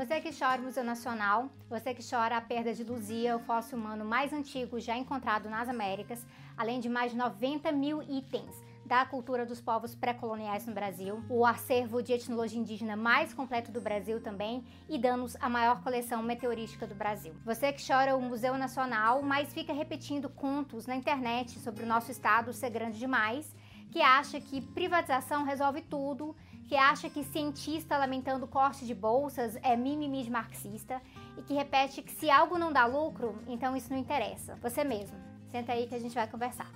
Você que chora o Museu Nacional, você que chora a perda de Luzia, o fóssil humano mais antigo já encontrado nas Américas, além de mais de 90 mil itens da cultura dos povos pré-coloniais no Brasil, o acervo de etnologia indígena mais completo do Brasil também e danos a maior coleção meteorística do Brasil. Você que chora o Museu Nacional, mas fica repetindo contos na internet sobre o nosso estado ser grande demais, que acha que privatização resolve tudo, que acha que cientista lamentando corte de bolsas é mimimi de marxista e que repete que se algo não dá lucro, então isso não interessa. Você mesmo. Senta aí que a gente vai conversar.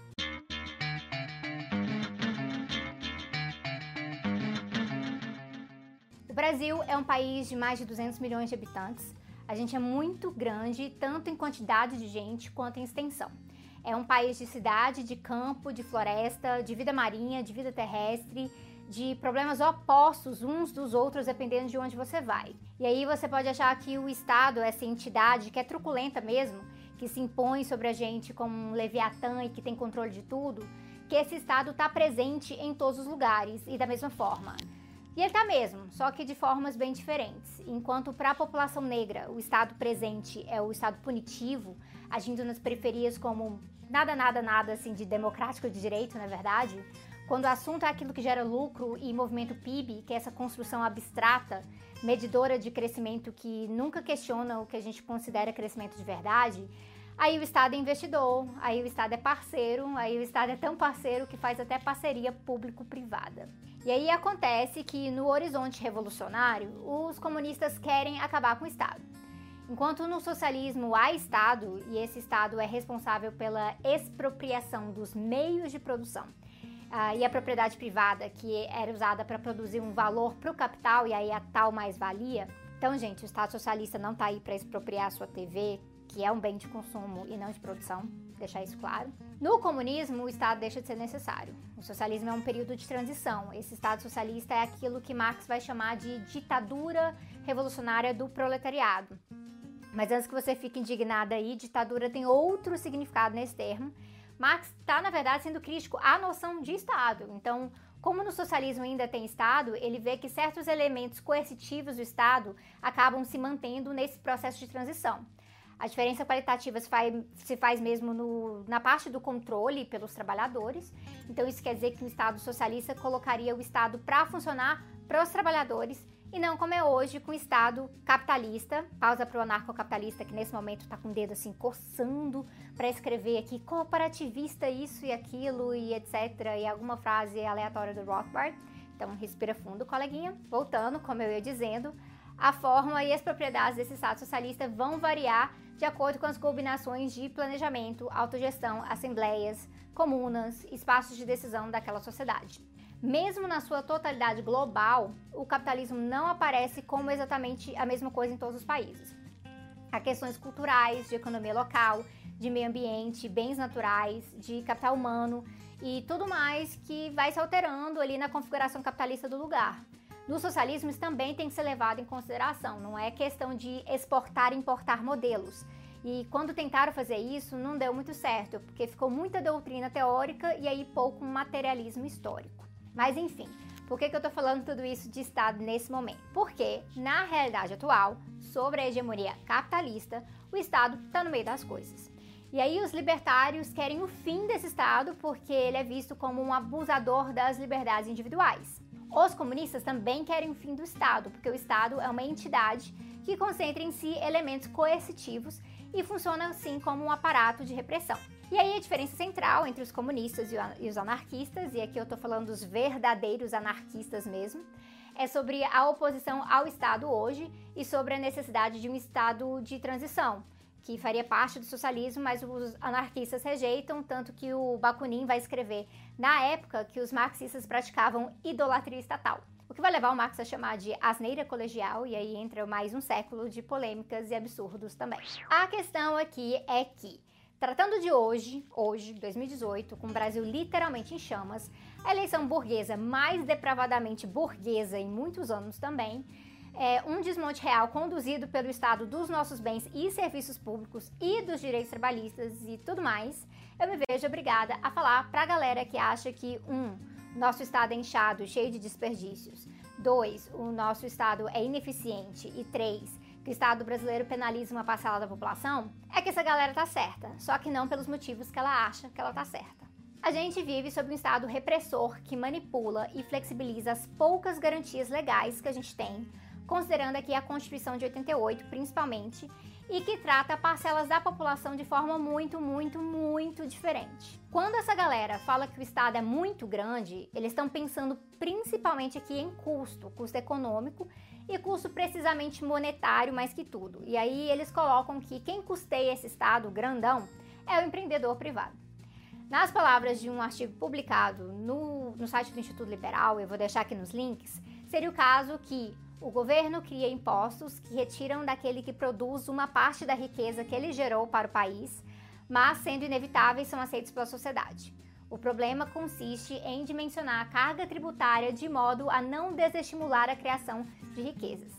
O Brasil é um país de mais de 200 milhões de habitantes. A gente é muito grande, tanto em quantidade de gente quanto em extensão. É um país de cidade, de campo, de floresta, de vida marinha, de vida terrestre, de problemas opostos uns dos outros dependendo de onde você vai. E aí você pode achar que o Estado, essa entidade que é truculenta mesmo, que se impõe sobre a gente como um leviatã e que tem controle de tudo, que esse Estado está presente em todos os lugares e da mesma forma. E ele está mesmo, só que de formas bem diferentes. Enquanto para a população negra o Estado presente é o Estado punitivo, agindo nas periferias como nada, nada, nada assim de democrático de direito, na verdade, quando o assunto é aquilo que gera lucro e movimento PIB, que é essa construção abstrata, medidora de crescimento que nunca questiona o que a gente considera crescimento de verdade, Aí o Estado é investidor, aí o Estado é parceiro, aí o Estado é tão parceiro que faz até parceria público-privada. E aí acontece que no horizonte revolucionário, os comunistas querem acabar com o Estado. Enquanto no socialismo há Estado, e esse Estado é responsável pela expropriação dos meios de produção, uh, e a propriedade privada, que era usada para produzir um valor para o capital, e aí a tal mais-valia. Então, gente, o Estado socialista não está aí para expropriar a sua TV, que é um bem de consumo e não de produção, deixar isso claro. No comunismo, o Estado deixa de ser necessário. O socialismo é um período de transição. Esse Estado socialista é aquilo que Marx vai chamar de ditadura revolucionária do proletariado. Mas antes que você fique indignada aí, ditadura tem outro significado nesse termo. Marx está, na verdade, sendo crítico à noção de Estado. Então, como no socialismo ainda tem Estado, ele vê que certos elementos coercitivos do Estado acabam se mantendo nesse processo de transição. A diferença qualitativa se faz, se faz mesmo no, na parte do controle pelos trabalhadores. Então, isso quer dizer que o Estado socialista colocaria o Estado para funcionar para os trabalhadores e não como é hoje com o Estado capitalista. Pausa para o anarcocapitalista que nesse momento está com o dedo assim coçando para escrever aqui cooperativista isso e aquilo e etc. E alguma frase aleatória do Rothbard. Então, respira fundo, coleguinha. Voltando, como eu ia dizendo, a forma e as propriedades desse Estado socialista vão variar de acordo com as combinações de planejamento, autogestão, assembleias, comunas, espaços de decisão daquela sociedade. Mesmo na sua totalidade global, o capitalismo não aparece como exatamente a mesma coisa em todos os países. Há questões culturais, de economia local, de meio ambiente, bens naturais, de capital humano e tudo mais que vai se alterando ali na configuração capitalista do lugar. No socialismo, isso também tem que ser levado em consideração, não é questão de exportar e importar modelos. E quando tentaram fazer isso, não deu muito certo, porque ficou muita doutrina teórica e aí pouco materialismo histórico. Mas enfim, por que, que eu estou falando tudo isso de Estado nesse momento? Porque, na realidade atual, sobre a hegemonia capitalista, o Estado está no meio das coisas. E aí os libertários querem o fim desse Estado porque ele é visto como um abusador das liberdades individuais. Os comunistas também querem o fim do Estado, porque o Estado é uma entidade que concentra em si elementos coercitivos e funciona assim como um aparato de repressão. E aí a diferença central entre os comunistas e os anarquistas, e aqui eu estou falando dos verdadeiros anarquistas mesmo, é sobre a oposição ao Estado hoje e sobre a necessidade de um Estado de transição, que faria parte do socialismo, mas os anarquistas rejeitam, tanto que o Bakunin vai escrever na época que os marxistas praticavam idolatria estatal. O que vai levar o Marx a chamar de asneira colegial, e aí entra mais um século de polêmicas e absurdos também. A questão aqui é que, tratando de hoje, hoje, 2018, com o Brasil literalmente em chamas, a eleição burguesa mais depravadamente burguesa em muitos anos também, é, um desmonte real conduzido pelo Estado dos nossos bens e serviços públicos e dos direitos trabalhistas e tudo mais, eu me vejo obrigada a falar para a galera que acha que, um, nosso Estado é inchado, cheio de desperdícios, 2, o nosso Estado é ineficiente e 3, que o Estado brasileiro penaliza uma parcela da população, é que essa galera tá certa, só que não pelos motivos que ela acha que ela tá certa. A gente vive sob um Estado repressor que manipula e flexibiliza as poucas garantias legais que a gente tem, considerando aqui a Constituição de 88 principalmente, e que trata parcelas da população de forma muito, muito, muito diferente. Quando essa galera fala que o Estado é muito grande, eles estão pensando principalmente aqui em custo, custo econômico e custo precisamente monetário mais que tudo. E aí eles colocam que quem custeia esse Estado grandão é o empreendedor privado. Nas palavras de um artigo publicado no, no site do Instituto Liberal, eu vou deixar aqui nos links, seria o caso que o governo cria impostos que retiram daquele que produz uma parte da riqueza que ele gerou para o país, mas sendo inevitáveis são aceitos pela sociedade. O problema consiste em dimensionar a carga tributária de modo a não desestimular a criação de riquezas.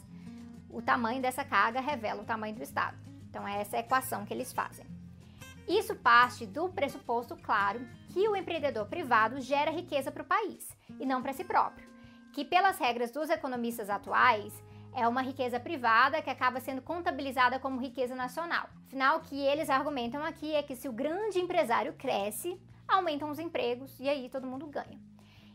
O tamanho dessa carga revela o tamanho do Estado. Então, é essa equação que eles fazem. Isso parte do pressuposto, claro, que o empreendedor privado gera riqueza para o país e não para si próprio que, pelas regras dos economistas atuais, é uma riqueza privada que acaba sendo contabilizada como riqueza nacional. Afinal, o que eles argumentam aqui é que se o grande empresário cresce, aumentam os empregos e aí todo mundo ganha.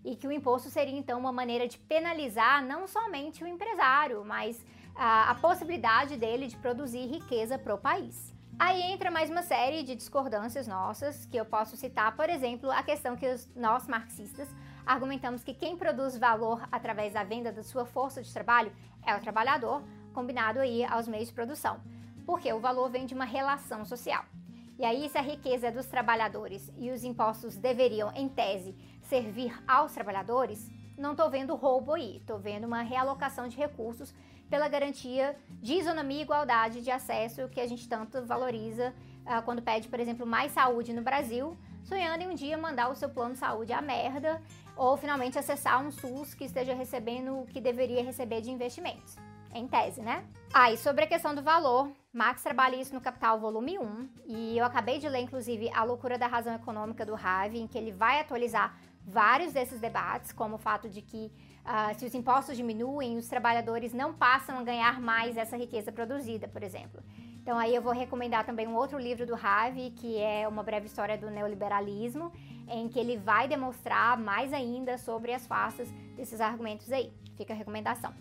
E que o imposto seria então uma maneira de penalizar não somente o empresário, mas a, a possibilidade dele de produzir riqueza para o país. Aí entra mais uma série de discordâncias nossas, que eu posso citar, por exemplo, a questão que os, nós marxistas argumentamos que quem produz valor através da venda da sua força de trabalho é o trabalhador, combinado aí aos meios de produção, porque o valor vem de uma relação social. E aí, se a riqueza é dos trabalhadores e os impostos deveriam, em tese, servir aos trabalhadores, não estou vendo roubo aí, estou vendo uma realocação de recursos pela garantia de isonomia e igualdade de acesso que a gente tanto valoriza uh, quando pede, por exemplo, mais saúde no Brasil, sonhando em um dia mandar o seu plano de saúde à merda ou finalmente acessar um SUS que esteja recebendo o que deveria receber de investimentos. Em tese, né? Ah, e sobre a questão do valor, Marx trabalha isso no Capital Volume 1, e eu acabei de ler, inclusive, A Loucura da Razão Econômica do Harvey, em que ele vai atualizar vários desses debates, como o fato de que uh, se os impostos diminuem, os trabalhadores não passam a ganhar mais essa riqueza produzida, por exemplo. Então aí eu vou recomendar também um outro livro do Harvey, que é Uma Breve História do Neoliberalismo, em que ele vai demonstrar mais ainda sobre as faces desses argumentos aí. Fica a recomendação.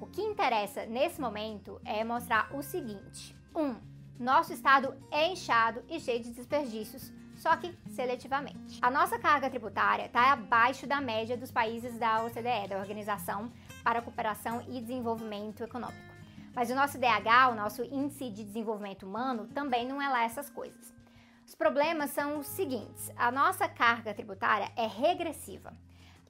O que interessa nesse momento é mostrar o seguinte: um, nosso estado é inchado e cheio de desperdícios, só que seletivamente. A nossa carga tributária está abaixo da média dos países da OCDE, da Organização para a Cooperação e Desenvolvimento Econômico. Mas o nosso DH, o nosso Índice de Desenvolvimento Humano, também não é lá essas coisas. Os problemas são os seguintes: a nossa carga tributária é regressiva.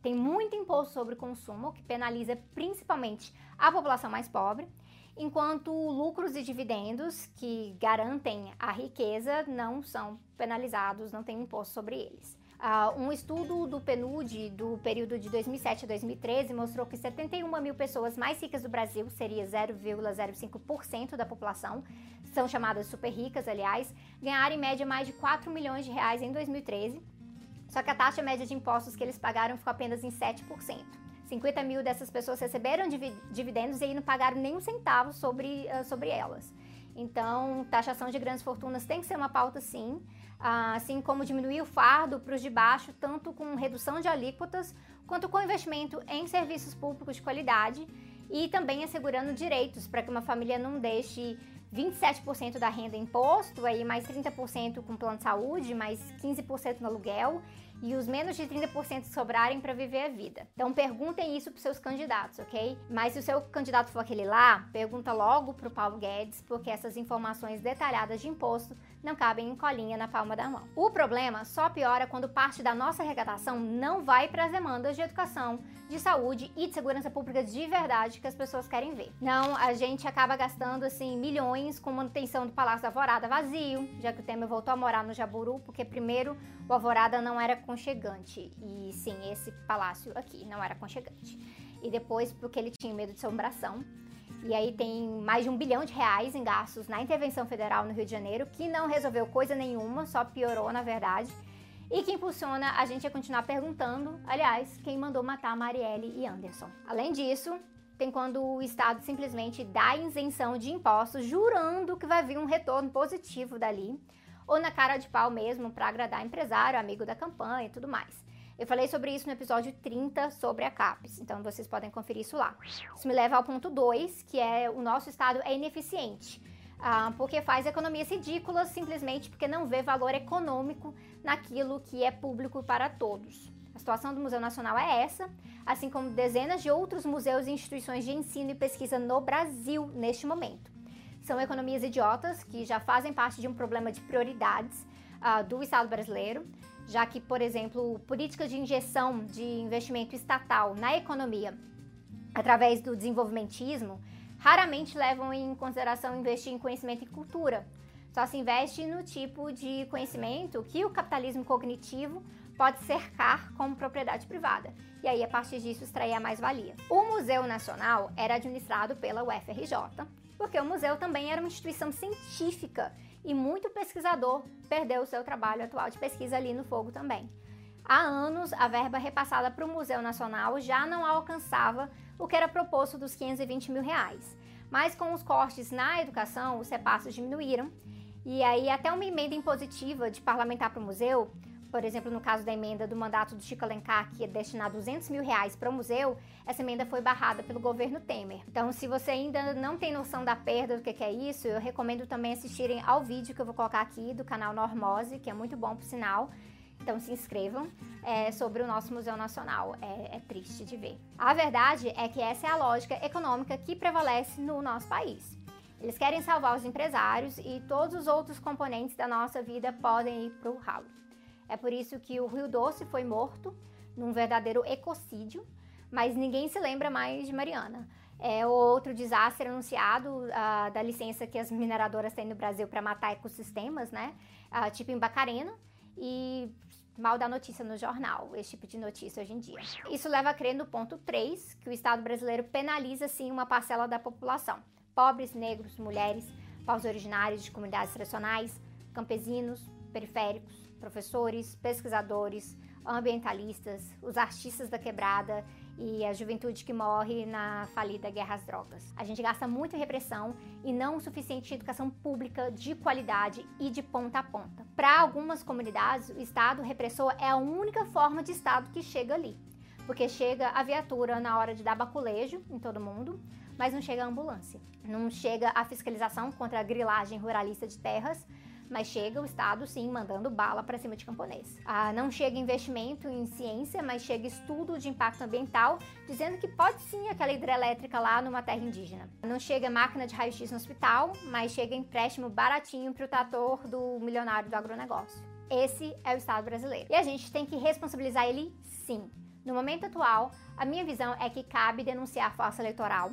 Tem muito imposto sobre consumo, que penaliza principalmente a população mais pobre, enquanto lucros e dividendos, que garantem a riqueza, não são penalizados, não tem imposto sobre eles. Uh, um estudo do PNUD do período de 2007 a 2013 mostrou que 71 mil pessoas mais ricas do Brasil, seria 0,05% da população, são chamadas super ricas, aliás, ganharam em média mais de 4 milhões de reais em 2013. Só que a taxa média de impostos que eles pagaram ficou apenas em 7%. 50 mil dessas pessoas receberam dividendos e aí não pagaram nem um centavo sobre, uh, sobre elas. Então, taxação de grandes fortunas tem que ser uma pauta sim assim como diminuir o fardo para os de baixo, tanto com redução de alíquotas, quanto com investimento em serviços públicos de qualidade e também assegurando direitos para que uma família não deixe 27% da renda imposto, aí mais 30% com plano de saúde, mais 15% no aluguel e os menos de 30% sobrarem para viver a vida. Então perguntem isso para seus candidatos, ok? Mas se o seu candidato for aquele lá, pergunta logo para o Paulo Guedes, porque essas informações detalhadas de imposto não cabem em colinha na palma da mão. O problema só piora quando parte da nossa arrecadação não vai para as demandas de educação, de saúde e de segurança pública de verdade que as pessoas querem ver. Não, a gente acaba gastando assim milhões com manutenção do Palácio da Alvorada vazio, já que o Temer voltou a morar no Jaburu, porque primeiro o Alvorada não era aconchegante. E sim, esse palácio aqui não era aconchegante. E depois porque ele tinha medo de assombração e aí tem mais de um bilhão de reais em gastos na intervenção federal no Rio de Janeiro, que não resolveu coisa nenhuma, só piorou na verdade. e que impulsiona a gente a continuar perguntando, aliás, quem mandou matar Marielle e Anderson. Além disso, tem quando o Estado simplesmente dá isenção de impostos, jurando que vai vir um retorno positivo dali, ou na cara de pau mesmo para agradar empresário, amigo da campanha e tudo mais. Eu falei sobre isso no episódio 30 sobre a CAPES, então vocês podem conferir isso lá. Isso me leva ao ponto 2, que é o nosso Estado é ineficiente. Ah, porque faz economias ridículas simplesmente porque não vê valor econômico naquilo que é público para todos. A situação do Museu Nacional é essa, assim como dezenas de outros museus e instituições de ensino e pesquisa no Brasil neste momento. São economias idiotas que já fazem parte de um problema de prioridades uh, do Estado brasileiro, já que, por exemplo, políticas de injeção de investimento estatal na economia através do desenvolvimentismo raramente levam em consideração investir em conhecimento e cultura. Só se investe no tipo de conhecimento que o capitalismo cognitivo pode cercar como propriedade privada, e aí a partir disso extrair a mais-valia. O Museu Nacional era administrado pela UFRJ, porque o museu também era uma instituição científica e muito pesquisador perdeu o seu trabalho atual de pesquisa ali no fogo também. Há anos, a verba repassada para o Museu Nacional já não alcançava o que era proposto dos 520 mil reais. Mas com os cortes na educação, os repassos diminuíram. E aí até uma emenda impositiva de parlamentar para o museu por exemplo, no caso da emenda do mandato do Chico Alencar, que ia destinar 200 mil reais para o museu, essa emenda foi barrada pelo governo Temer. Então, se você ainda não tem noção da perda do que é isso, eu recomendo também assistirem ao vídeo que eu vou colocar aqui do canal Normose, que é muito bom por sinal. Então se inscrevam é, sobre o nosso Museu Nacional. É, é triste de ver. A verdade é que essa é a lógica econômica que prevalece no nosso país. Eles querem salvar os empresários e todos os outros componentes da nossa vida podem ir para o ralo. É por isso que o Rio Doce foi morto num verdadeiro ecocídio, mas ninguém se lembra mais de Mariana. É outro desastre anunciado uh, da licença que as mineradoras têm no Brasil para matar ecossistemas, né? Uh, tipo em Bacarena. E mal dá notícia no jornal, esse tipo de notícia hoje em dia. Isso leva a crer no ponto 3, que o Estado brasileiro penaliza sim uma parcela da população: pobres, negros, mulheres, povos originários de comunidades tradicionais, campesinos, periféricos, professores, pesquisadores, ambientalistas, os artistas da quebrada e a juventude que morre na falida guerra às drogas. A gente gasta muito em repressão e não o suficiente em educação pública de qualidade e de ponta a ponta. Para algumas comunidades, o Estado repressor é a única forma de Estado que chega ali, porque chega a viatura na hora de dar baculejo em todo mundo, mas não chega a ambulância, não chega a fiscalização contra a grilagem ruralista de terras mas chega o Estado, sim, mandando bala para cima de camponês. Ah, não chega investimento em ciência, mas chega estudo de impacto ambiental, dizendo que pode sim aquela hidrelétrica lá numa terra indígena. Não chega máquina de raio-x no hospital, mas chega empréstimo baratinho para o trator do milionário do agronegócio. Esse é o Estado brasileiro. E a gente tem que responsabilizar ele sim. No momento atual, a minha visão é que cabe denunciar a falsa eleitoral,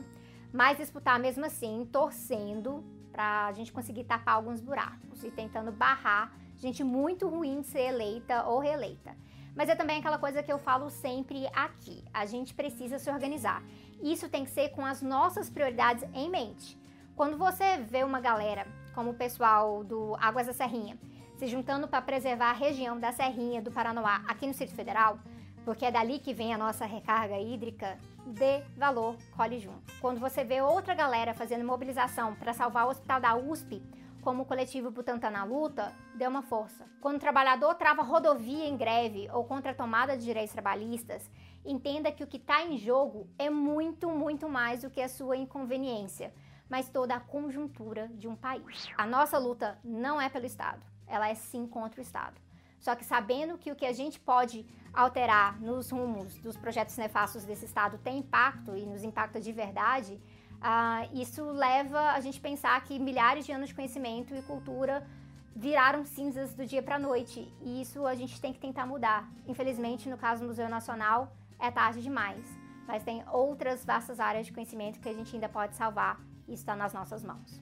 mas disputar mesmo assim, torcendo para a gente conseguir tapar alguns buracos e tentando barrar gente muito ruim de ser eleita ou reeleita. Mas é também aquela coisa que eu falo sempre aqui: a gente precisa se organizar. Isso tem que ser com as nossas prioridades em mente. Quando você vê uma galera, como o pessoal do Águas da Serrinha, se juntando para preservar a região da Serrinha do Paranoá aqui no Distrito Federal, porque é dali que vem a nossa recarga hídrica, dê valor, colhe junto. Quando você vê outra galera fazendo mobilização para salvar o hospital da USP, como o coletivo Butantan na luta, dê uma força. Quando o trabalhador trava rodovia em greve ou contra a tomada de direitos trabalhistas, entenda que o que está em jogo é muito, muito mais do que a sua inconveniência, mas toda a conjuntura de um país. A nossa luta não é pelo Estado, ela é sim contra o Estado. Só que sabendo que o que a gente pode alterar nos rumos dos projetos nefastos desse Estado tem impacto e nos impacta de verdade, uh, isso leva a gente pensar que milhares de anos de conhecimento e cultura viraram cinzas do dia para a noite e isso a gente tem que tentar mudar. Infelizmente, no caso do Museu Nacional, é tarde demais, mas tem outras vastas áreas de conhecimento que a gente ainda pode salvar e está nas nossas mãos.